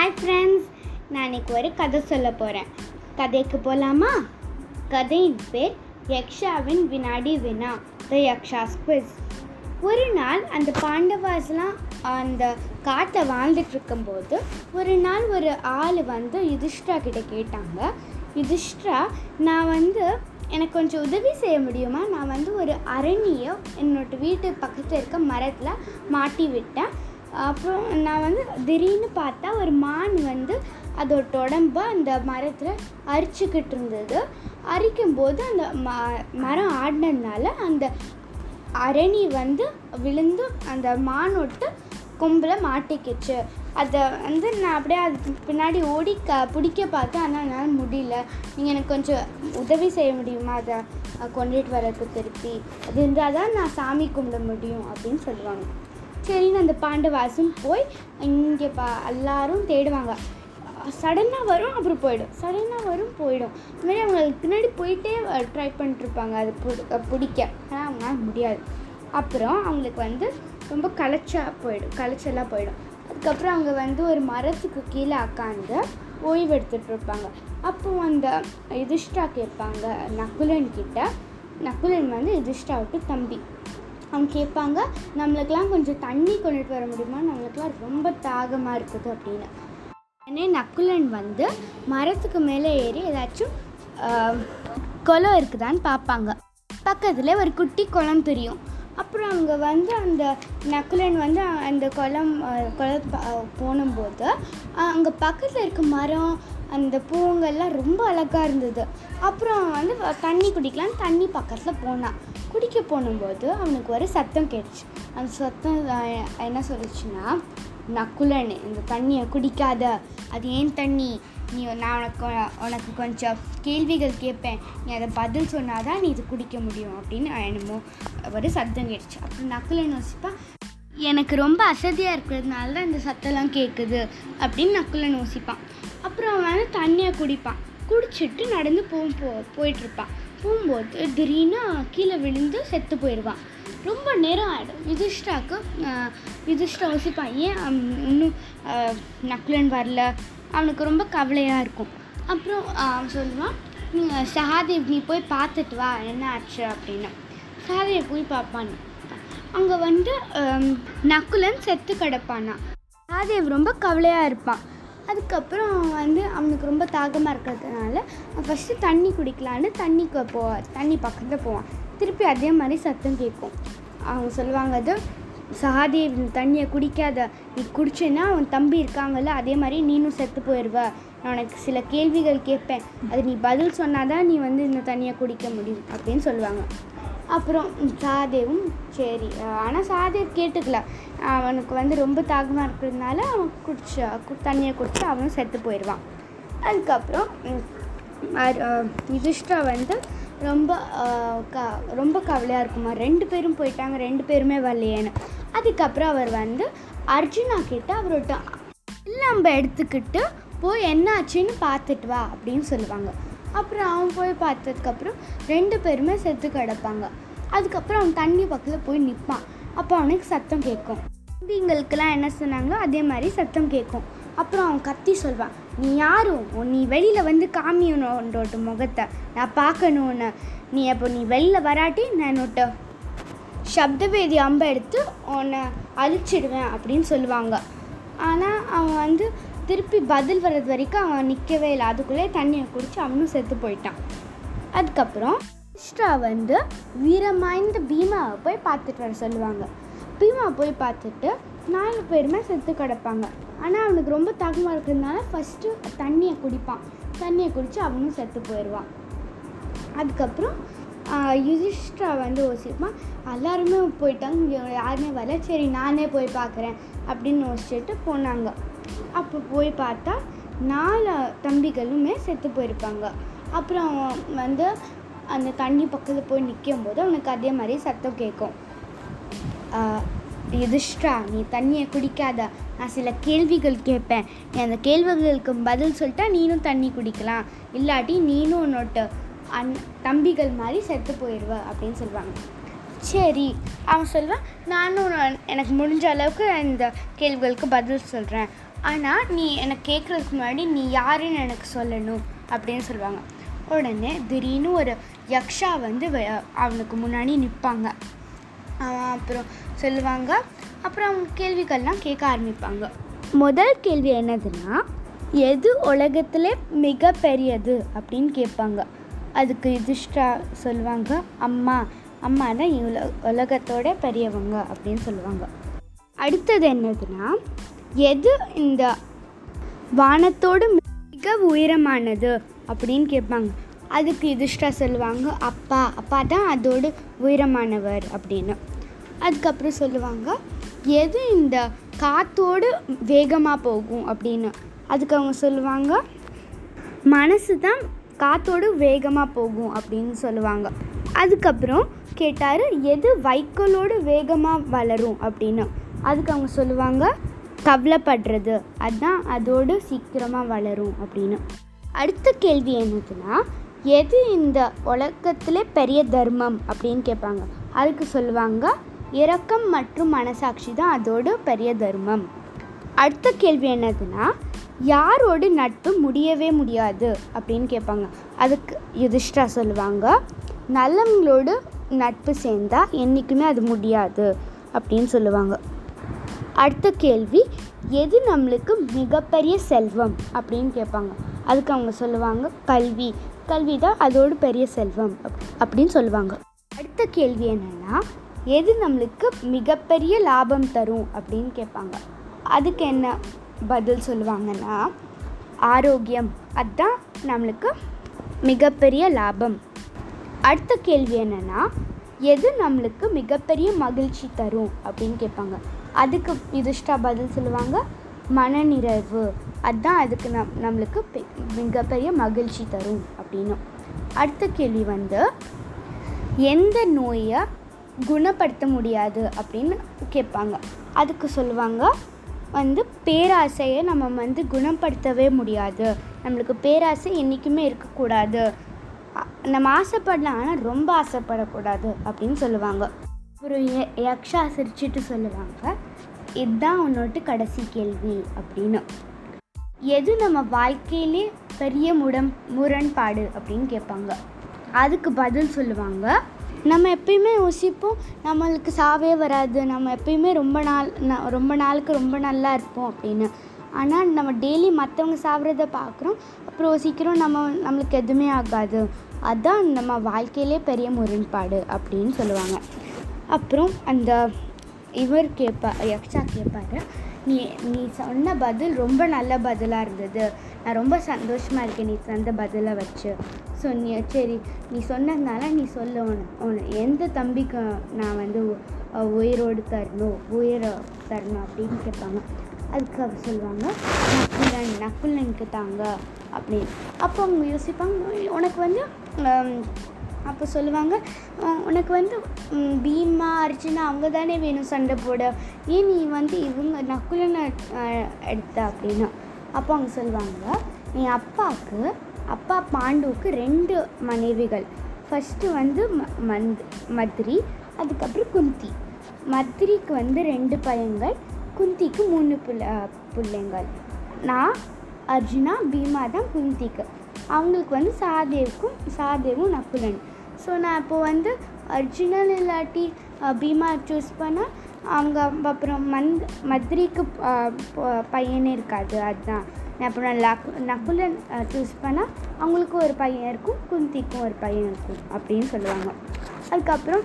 Hi friends நான் இன்னைக்கு ஒரு கதை சொல்ல போகிறேன் கதைக்கு போகலாமா கதையின் பேர் யக்ஷாவின் வினாடி வினா த யக்ஷாஸ் குவிஸ் ஒரு நாள் அந்த பாண்டவாஸ்லாம் அந்த காட்டை வாழ்ந்துட்டு இருக்கும்போது ஒரு நாள் ஒரு ஆள் வந்து யுதிஷ்டா கிட்ட கேட்டாங்க யுதிஷ்டா நான் வந்து எனக்கு கொஞ்சம் உதவி செய்ய முடியுமா? நான் வந்து ஒரு அரணியை என்னோட வீட்டு பக்கத்தில் இருக்க மரத்தில் மாட்டி விட்டேன். அப்புறம் நான் வந்து திடீர்னு பார்த்தா ஒரு மான் வந்து அதோட உடம்ப அந்த மரத்தில் அரிச்சுக்கிட்டு இருந்தது. அரிக்கும்போது அந்த ம மரம் ஆடினதுனால அந்த அரணி வந்து விழுந்து அந்த மானோட்டு கொம்பில் மாட்டிக்கிச்சு. அதை வந்து நான் அப்படியே அதுக்கு பின்னாடி ஓடி க பிடிக்க பார்த்தேன். ஆனால் என்னால் முடியல. நீங்கள் எனக்கு கொஞ்சம் உதவி செய்ய முடியுமா? அதை கொண்டுட்டு வரதுக்கு திருப்பி. அது இருந்தால் தான் நான் சாமி கும்பிட முடியும் அப்படின்னு சொல்லுவாங்க. சரின்னு அந்த பாண்டவாசும் போய் இங்கே பா எல்லாரும் தேடுவாங்க. சடனாக வரும் அப்புறம் போயிடும். சடனாக வரும் போயிடும். இதுமாரி அவங்களுக்கு பின்னாடி போயிட்டே ட்ரை பண்ணிட்டுருப்பாங்க. அது பிடி- பிடிக்க. ஆனால் அவங்களால முடியாது. அப்புறம் அவங்களுக்கு வந்து ரொம்ப களைச்சா போயிடும். களைச்சலாக போயிடும். அதுக்கப்புறம் அவங்க வந்து ஒரு மரத்துக்கு கீழே உட்காந்து ஓய்வு எடுத்துகிட்டு இருப்பாங்க அப்போ அந்த யுதிஷ்டா கேட்பாங்க நகுலன் கிட்ட. நகுலன் வந்து யுதிஷ்டாவுக்கு தம்பி. அவங்க கேட்பாங்க நம்மளுக்கெல்லாம் கொஞ்சம் தண்ணி கொண்டுட்டு வர முடியுமா? நம்மளுக்கெல்லாம் ரொம்ப தாகமாக இருக்குது அப்படின்னு. உடனே நக்குலன் வந்து மரத்துக்கு மேலே ஏறி ஏதாச்சும் குளம் இருக்குதான்னு பார்ப்பாங்க. பக்கத்தில் ஒரு குட்டி குளம் தெரியும். அப்புறம் அங்கே வந்து அந்த நக்குலன் வந்து அந்த குளம் குளம் போனும்போது அங்கே பக்கத்தில் இருக்க மரம் அந்த பூங்கெல்லாம் ரொம்ப அழகாக இருந்தது. அப்புறம் வந்து தண்ணி குடிக்கலாம் தண்ணி பக்கத்தில் போனான் குடிக்க போனும்போது அவனுக்கு ஒரு சத்தம் கேட்டுச்சு. அந்த சத்தம் என்ன சொல்லுச்சுன்னா நக்குலன்னு இந்த தண்ணியை குடிக்காத. அது ஏன் தண்ணி? நீ நான் உனக்கு உனக்கு கொஞ்சம் கேள்விகள் கேட்பேன் நீ அதை பதில் சொன்னால் தான் நீ இது குடிக்க முடியும். அப்படின்னு என்னமோ ஒரு சத்தம் கேட்டுச்சு. அப்புறம் நக்குலன் யோசிப்பா எனக்கு ரொம்ப அசதியாக இருக்கிறதுனால தான் இந்த சத்தம்லாம் கேட்குது அப்படின்னு நக்குலன் யோசிப்பான். அப்புறம் அவன் வந்து தண்ணியை குடிப்பான். குடிச்சிட்டு நடந்து போ போ போயிட்டுருப்பான். போகும்போது திடீர்னு கீழே விழுந்து செத்து போயிடுவான். ரொம்ப நேரம் ஆகிடும் யுதிஷ்டாவுக்கு யுதிஷ்டா யோசிப்பான் ஏன் இன்னும் நக்குலன் வரல? அவனுக்கு ரொம்ப கவலையாக இருக்கும். அப்புறம் அவன் சொல்லுவான் "நீ, சகாதேவ் நீ போய் பார்த்துட்டு வா என்ன ஆச்சு? அப்படின்னு. சகாதேவ் போய் பார்ப்பான். அங்கே வந்து நக்குலன் செத்து கிடப்பானா? சகாதேவ் ரொம்ப கவலையாக இருப்பான். அதுக்கப்புறம் அவன் வந்து அவனுக்கு ரொம்ப தாகமாக இருக்கிறதுனால ஃபஸ்ட்டு தண்ணி குடிக்கலான்னு தண்ணிக்கு போ தண்ணி பக்கத்தில் போவான். திருப்பி அதே மாதிரி சத்தம் கேட்கும். அவங்க சொல்லுவாங்க அது சகாதேவ் இந்த தண்ணியை குடிக்காத. நீ குடிச்சேன்னா அவன் தம்பி இருக்காங்கல்ல அதே மாதிரி நீனும் செத்து போயிடுவ நான் உனக்கு சில கேள்விகள் கேட்பேன். அது நீ பதில் சொன்னாதான் நீ வந்து இந்த தண்ணியை குடிக்க முடியும். அப்படின்னு சொல்லுவாங்க. அப்புறம் சாதேவும் சரி. ஆனால் சாதேவ் கேட்டுக்கல. அவனுக்கு வந்து ரொம்ப தாகமாக இருக்கிறதுனால அவன் குடிச்சு தண்ணியை குடிச்சு அவனும் செத்து போயிடுவான். அதுக்கப்புறம் யுதிஷ்டா வந்து ரொம்ப க ரொம்ப கவலையாக இருக்குமா. ரெண்டு பேரும் போயிட்டாங்க ரெண்டு பேருமே வரலையேன்னு. அதுக்கப்புறம் அவர் வந்து அர்ஜுனா கிட்ட அவரோட நம்ம எடுத்துக்கிட்டு போய் என்ன ஆச்சுன்னு பார்த்துட்டு வா அப்படின்னு சொல்லுவாங்க. அப்புறம் அவன் போய் பார்த்ததுக்கப்புறம் ரெண்டு பேருமே செத்து கிடப்பாங்க. அதுக்கப்புறம் அவன் தண்ணி பக்கத்தில் போய் நிற்பான் அப்போ அவனுக்கு சத்தம் கேட்கும். தம்பிங்களுக்கெல்லாம் என்ன சொன்னாங்களோ அதே மாதிரி சத்தம் கேட்கும். அப்புறம் அவன் கத்தி சொல்வான் நீ யாரும் நீ வெளியில் வந்து காமியனோட முகத்தை நான் பார்க்கணுன்னு நீ அப்போ நீ வெளியில் வராட்டி நான் என்னோட சப்தவேதி அம்பை எடுத்து உன்னை அழிச்சிடுவேன் அப்படின்னு சொல்லுவாங்க. ஆனால் அவன் வந்து திருப்பி பதில் வர்றது வரைக்கும் அவன் நிற்கவே இல்லை. அதுக்குள்ளே தண்ணியை குடித்து அவனும் செத்து போயிட்டான். அதுக்கப்புறம் இஷ்டா வந்து வீரமாய்ந்த பீமாவை போய் பார்த்துட்டு வர சொல்லுவாங்க. பீமா போய் பார்த்துட்டு நாலு பேருமே செத்து கிடப்பாங்க. ஆனால் அவனுக்கு ரொம்ப தகுமா இருக்கிறதுனால ஃபஸ்ட்டு தண்ணியை குடிப்பான். தண்ணியை குடித்து அவனும் செத்து போயிடுவான். அதுக்கப்புறம் யுதிஷ்டா வந்து யோசிப்பான் எல்லாருமே போயிட்டாங்க. இங்கே யாருமே வரல. சரி நானே போய் பார்க்குறேன் அப்படின்னு யோசிச்சுட்டு போனாங்க. அப்போ போய் பார்த்தா நாலு தம்பிகளுமே செத்து போயிருப்பாங்க. அப்புறம் வந்து அந்த தண்ணி பக்கத்தில் போய் நிற்கும் போது அவனுக்கு அதே மாதிரி சத்தம் கேட்கும். ஆஹ், யுதிஷ்டா நீ தண்ணியை குடிக்காத. நான் சில கேள்விகள் கேட்பேன். நீ அந்த கேள்விகளுக்கு பதில் சொல்லிட்டா நீனும் தண்ணி குடிக்கலாம். இல்லாட்டி நீனும் உன்னோட்ட அன் தம்பிகள் மாதிரி செத்து போயிடுவ அப்படின்னு சொல்லுவாங்க. சரி அவன் சொல்லுவான் நானும் எனக்கு முடிஞ்ச அளவுக்கு இந்த கேள்விகளுக்கு பதில் சொல்கிறேன் ஆனால் நீ எனக்கு கேட்குறதுக்கு முன்னாடி நீ யாருன்னு எனக்கு சொல்லணும் அப்படின்னு சொல்லுவாங்க. உடனே திடீர்னு ஒரு யக்ஷா வந்து அவனுக்கு முன்னாடி நிற்பாங்க அப்புறம் சொல்லுவாங்க அப்புறம் அவங்க கேள்விகள்லாம் கேட்க ஆரம்பிப்பாங்க. முதல் கேள்வி என்னதுன்னா எது உலகத்திலே மிகப்பெரியது? அப்படின்னு கேட்பாங்க. அதுக்கு யுதிஷ்டா சொல்லுவாங்க அம்மா அம்மா தான் உல உலகத்தோட பெரியவங்க அப்படின்னு சொல்லுவாங்க. அடுத்தது என்னதுன்னா எது இந்த வானத்தோடு மிக உயரமானது? அப்படின்னு கேட்பாங்க. அதுக்கு யுதிஷ்டா சொல்லுவாங்க அப்பா அப்பா தான் அதோடு உயரமானவர் அப்படின்னு. அதுக்கப்புறம் சொல்லுவாங்க எது இந்த காத்தோடு வேகமாக போகும்? அப்படின்னு. அதுக்கு அவங்க சொல்லுவாங்க மனசு தான் காத்தோடு வேகமாக போகும் அப்படின்னு சொல்லுவாங்க. அதுக்கப்புறம் கேட்டார் எது வைக்கோலோடு வேகமாக வளரும்? அப்படின்னு. அதுக்கு அவங்க சொல்லுவாங்க கவலைப்படுறது. அதுதான் அதோடு சீக்கிரமாக வளரும். அப்படின்னு. அடுத்த கேள்வி என்னதுன்னா எது இந்த உலகத்தில் பெரிய தர்மம்? அப்படின்னு கேட்பாங்க. அதுக்கு சொல்லுவாங்க இரக்கம் மற்றும் மனசாட்சி தான் அதோட பெரிய தர்மம். அடுத்த கேள்வி என்னதுன்னா யாரோடு நட்பு முடியவே முடியாது அப்படின்னு கேட்பாங்க. அதுக்கு யுதிஷ்டா சொல்லுவாங்க நல்லவங்களோடு நட்பு சேர்ந்தால் என்றைக்குமே அது முடியாது அப்படின்னு சொல்லுவாங்க. அடுத்த கேள்வி எது நம்மளுக்கு மிகப்பெரிய செல்வம்? அப்படின்னு கேட்பாங்க. அதுக்கு அவங்க சொல்லுவாங்க கல்வி. கல்வி தான் அதோடு பெரிய செல்வம் அப்படின்னு சொல்லுவாங்க. அடுத்த கேள்வி என்னென்னா எது நம்மளுக்கு மிகப்பெரிய லாபம் தரும்? அப்படின்னு கேட்பாங்க. அதுக்கு என்ன பதில் சொல்லுவாங்கன்னா ஆரோக்கியம். அதுதான் நம்மளுக்கு மிகப்பெரிய லாபம். அடுத்த கேள்வி என்னென்னா எது நம்மளுக்கு மிகப்பெரிய மகிழ்ச்சி தரும் அப்படின்னு கேட்பாங்க. அதுக்கு யுதிஷ்டா பதில் சொல்லுவாங்க மனநிறைவு. அதுதான் அதுக்கு நம் நம்மளுக்கு பெ- மிகப்பெரிய மகிழ்ச்சி தரும் அப்படின்னு. அடுத்த கேள்வி வந்து எந்த நோயை குணப்படுத்த முடியாது அப்படின்னு கேட்பாங்க. அதுக்கு சொல்லுவாங்க வந்து பேராசையை நம்ம வந்து குணப்படுத்தவே முடியாது. நம்மளுக்கு பேராசை என்றைக்குமே இருக்கக்கூடாது. நம்ம ஆசைப்படலாம் ஆனால் ரொம்ப ஆசைப்படக்கூடாது அப்படின்னு சொல்லுவாங்க. ஒரு ய- யக்ஷா சிரிச்சுட்டு சொல்லுவாங்க. இதுதான் உன்னோட்டு கடைசி கேள்வி அப்படின்னு. எது நம்ம வாழ்க்கையிலே பெரிய முடம் முரண்பாடு அப்படின்னு கேட்பாங்க. அதுக்கு பதில் சொல்லுவாங்க. நம்ம எப்பயுமே யோசிப்போம் நம்மளுக்கு சாவே வராது நம்ம எப்பயுமே ரொம்ப நாள் ந- ரொம்ப நாளுக்கு ரொம்ப நல்லா இருப்போம் அப்படின்னு. ஆனால் நம்ம டெய்லி மற்றவங்க சாப்பிட்றத பார்க்குறோம் அப்புறம் யோசிக்கிறோம் நம்ம நம்மளுக்கு எதுவுமே ஆகாது. அதுதான் நம்ம வாழ்க்கையிலே பெரிய முரண்பாடு அப்படின்னு சொல்லுவாங்க. அப்புறம் அந்த இவர் கேட்பா யக்ஷா கேட்பாரு நீ நீ சொன்ன பதில் ரொம்ப நல்ல பதிலாக இருந்தது. நான் ரொம்ப சந்தோஷமாக இருக்கேன் நீ சொந்த பதிலை வச்சு. ஸோ நீ சரி நீ சொன்னதுனால நீ சொல்ல. உன் எந்த தம்பிக்கு நான் வந்து உயிரோடு தரணும் உயிரை தரணும் அப்படின்னு கேட்பாங்க. அதுக்கு அவர் சொல்லுவாங்க நக்குலன் நக்குலனுக்கு தாங்க அப்படின்னு. அப்போ அவங்க யோசிப்பாங்க உனக்கு வந்து அப்போ சொல்லுவாங்க உனக்கு வந்து பீமா அர்ஜுனா அவங்க தானே வேணும் சண்டை போட. ஏன் நீ வந்து இவங்க நக்குலனை எடுத்த? அப்படின்னா அப்போ அவங்க சொல்லுவாங்க என் அப்பாவுக்கு அப்பா பாண்டுவுக்கு ரெண்டு மனைவிகள். ஃபஸ்ட்டு வந்து ம மந்த் மத்ரி அதுக்கப்புறம் குந்தி. மத்ரிக்கு வந்து ரெண்டு பையங்கள் குந்திக்கு மூணு பிள்ளை பிள்ளைங்கள். நான் அர்ஜுனா பீமா தான் குந்திக்கு. அவங்களுக்கு வந்து சாதேவுக்கும் சாதேவும் நக்குலன். ஸோ நான் இப்போ வந்து அர்ஜினல் இல்லாட்டி பீமா சூஸ் பண்ணால் அவங்க அப்புறம் மந்த் மதுரைக்கு பையனே இருக்காது அதுதான். நான் அப்புறம் லக் நகுலன் சூஸ் பண்ணால் அவங்களுக்கும் ஒரு பையன் இருக்கும் குந்திக்கும் ஒரு பையன் இருக்கும் அப்படின்னு சொல்லுவாங்க. அதுக்கப்புறம்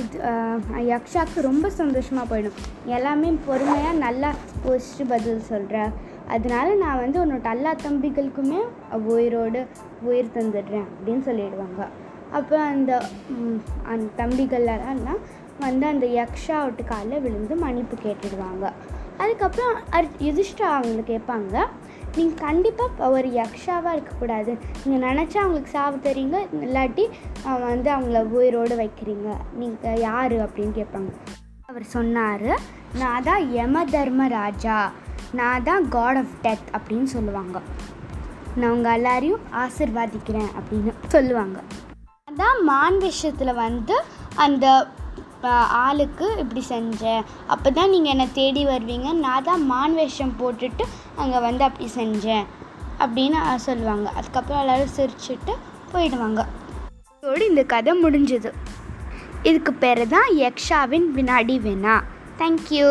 இது யக்ஷாவுக்கு யக்ஷாக்கு ரொம்ப சந்தோஷமாக போயிடும். எல்லாமே பொறுமையாக நல்லா யோசிச்சு பதில் சொல்கிற அதனால நான் வந்து உன்னோட எல்லா தம்பிகளுக்குமே உயிரோடு உயிர் தந்துடுறேன் அப்படின்னு சொல்லிடுவாங்க. அப்போ அந்த அந்த தம்பிகள்லாம் வந்து அந்த யக்ஷாவோட காலில் விழுந்து மன்னிப்பு கேட்டுடுவாங்க. அதுக்கப்புறம் அர் யுதிஷ்டா அவங்களை கேட்பாங்க நீங்கள் கண்டிப்பாக ஒரு யக்ஷாவாக இருக்கக்கூடாது. நீங்கள் நினச்சா அவங்களுக்கு சாவு தரீங்க இல்லாட்டி வந்து அவங்கள உயிரோடு வைக்கிறீங்க. நீங்கள் யார்? அப்படின்னு கேட்பாங்க. அவர் சொன்னார் நான் தான் யம தர்ம ராஜா. நான் தான் காட் ஆஃப் டெத் அப்படின்னு சொல்லுவாங்க. நான் உங்கள் எல்லாரையும் ஆசிர்வாதிக்கிறேன் அப்படின்னு சொல்லுவாங்க. தான் மான் விஷயத்தில் வந்து அந்த ஆளுக்கு இப்படி செஞ்சேன். அப்போ தான் நீங்கள் என்னை தேடி வருவீங்க. நான் தான் மான் வேஷம் போட்டுட்டு அங்கே வந்து அப்படி செஞ்சேன். அப்படின்னு சொல்லுவாங்க. அதுக்கப்புறம் எல்லோரும் சிரிச்சுட்டு போயிடுவாங்க. இதோடு இந்த கதை முடிஞ்சது. இதுக்கு பேர் தான் யக்ஷாவின் வினாடி வேணா தேங்க்யூ